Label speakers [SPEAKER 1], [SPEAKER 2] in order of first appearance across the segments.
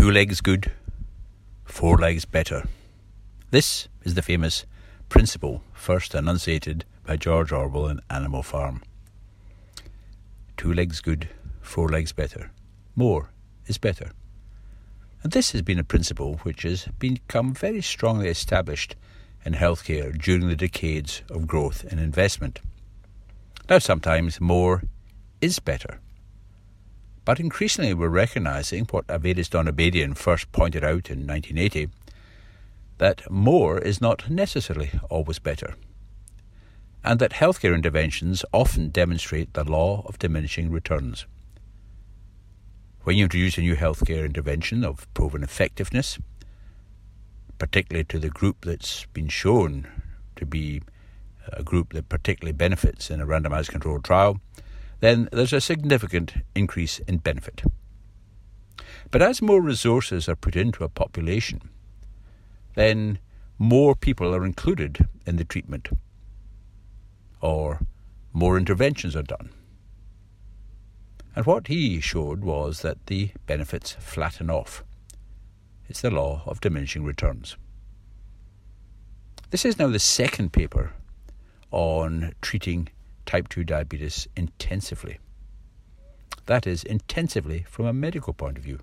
[SPEAKER 1] Two legs good, four legs better. This is the famous principle first enunciated by George Orwell in Animal Farm. Two legs good, four legs better. More is better. And this has been a principle which has become very strongly established in healthcare during the decades of growth and investment. Now, sometimes more is better. But increasingly, we're recognizing what Avedis Donabedian first pointed out in 1980 that more is not necessarily always better, and that healthcare interventions often demonstrate the law of diminishing returns. When you introduce a new healthcare intervention of proven effectiveness, particularly to the group that's been shown to be a group that particularly benefits in a randomized controlled trial, then there's a significant increase in benefit. But as more resources are put into a population, then more people are included in the treatment, or more interventions are done. And what he showed was that the benefits flatten off. It's the law of diminishing returns. This is now the second paper on treating type 2 diabetes intensively. That is, intensively from a medical point of view.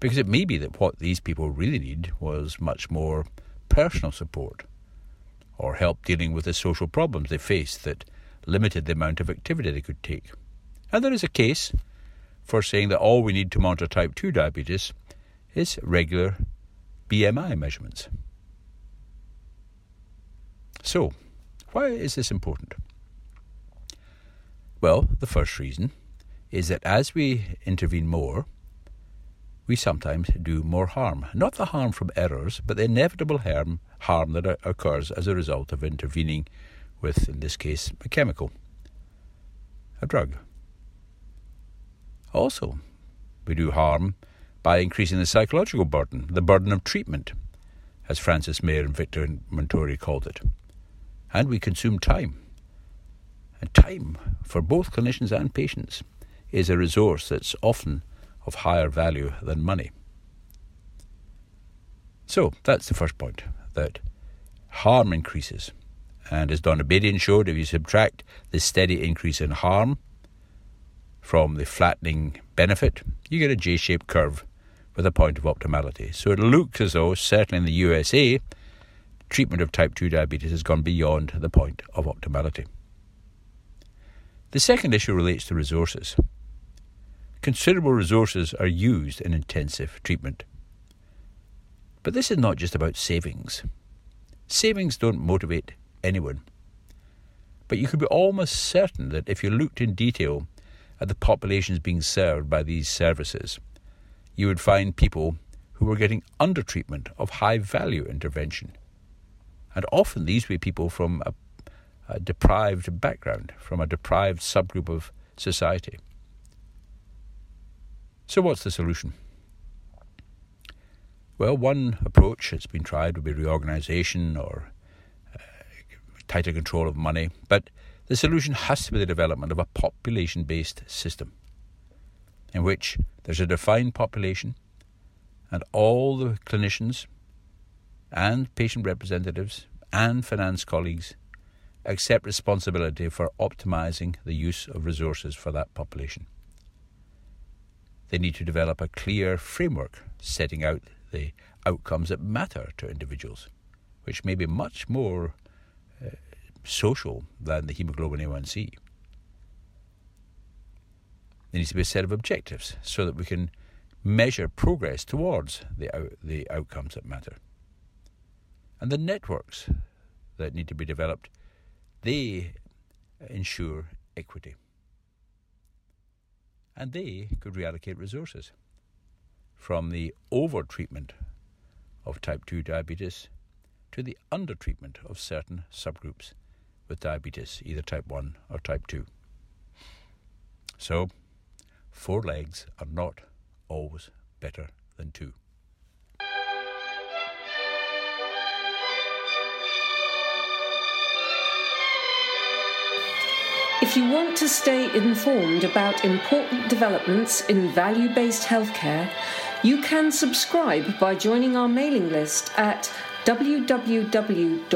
[SPEAKER 1] Because it may be that what these people really need was much more personal support or help dealing with the social problems they faced that limited the amount of activity they could take. And there is a case for saying that all we need to monitor type 2 diabetes is regular BMI measurements. So, why is this important? Well, the first reason is that as we intervene more, we sometimes do more harm. Not the harm from errors, but the inevitable harm, harm that occurs as a result of intervening with, in this case, a chemical, a drug. Also, we do harm by increasing the psychological burden, the burden of treatment, as Frances Mair and Victor Montori called it. And we consume time. And time, for both clinicians and patients, is a resource that's often of higher value than money. So that's the first point that harm increases. And as Donabedian showed, if you subtract the steady increase in harm from the flattening benefit, you get a J shaped curve with a point of optimality. So it looks as though, certainly in the USA, treatment of type 2 diabetes has gone beyond the point of optimality. The second issue relates to resources. Considerable resources are used in intensive treatment. But this is not just about savings. Savings don't motivate anyone. But you could be almost certain that if you looked in detail at the populations being served by these services, you would find people who were getting under treatment of high value intervention. And often these were people from a, a deprived background, from a deprived subgroup of society. So, what's the solution? Well, one approach that's been tried would be reorganisation or uh, tighter control of money, but the solution has to be the development of a population based system in which there's a defined population and all the clinicians and patient representatives and finance colleagues accept responsibility for optimizing the use of resources for that population. They need to develop a clear framework setting out the outcomes that matter to individuals, which may be much more uh, social than the hemoglobin A1C. There needs to be a set of objectives so that we can measure progress towards the, out, the outcomes that matter. And the networks that need to be developed, they ensure equity. And they could reallocate resources from the over treatment of type 2 diabetes to the under treatment of certain subgroups with diabetes, either type 1 or type 2. So, four legs are not always better than two.
[SPEAKER 2] If you want to stay informed about important developments in value based healthcare, you can subscribe by joining our mailing list at www.3vh.org.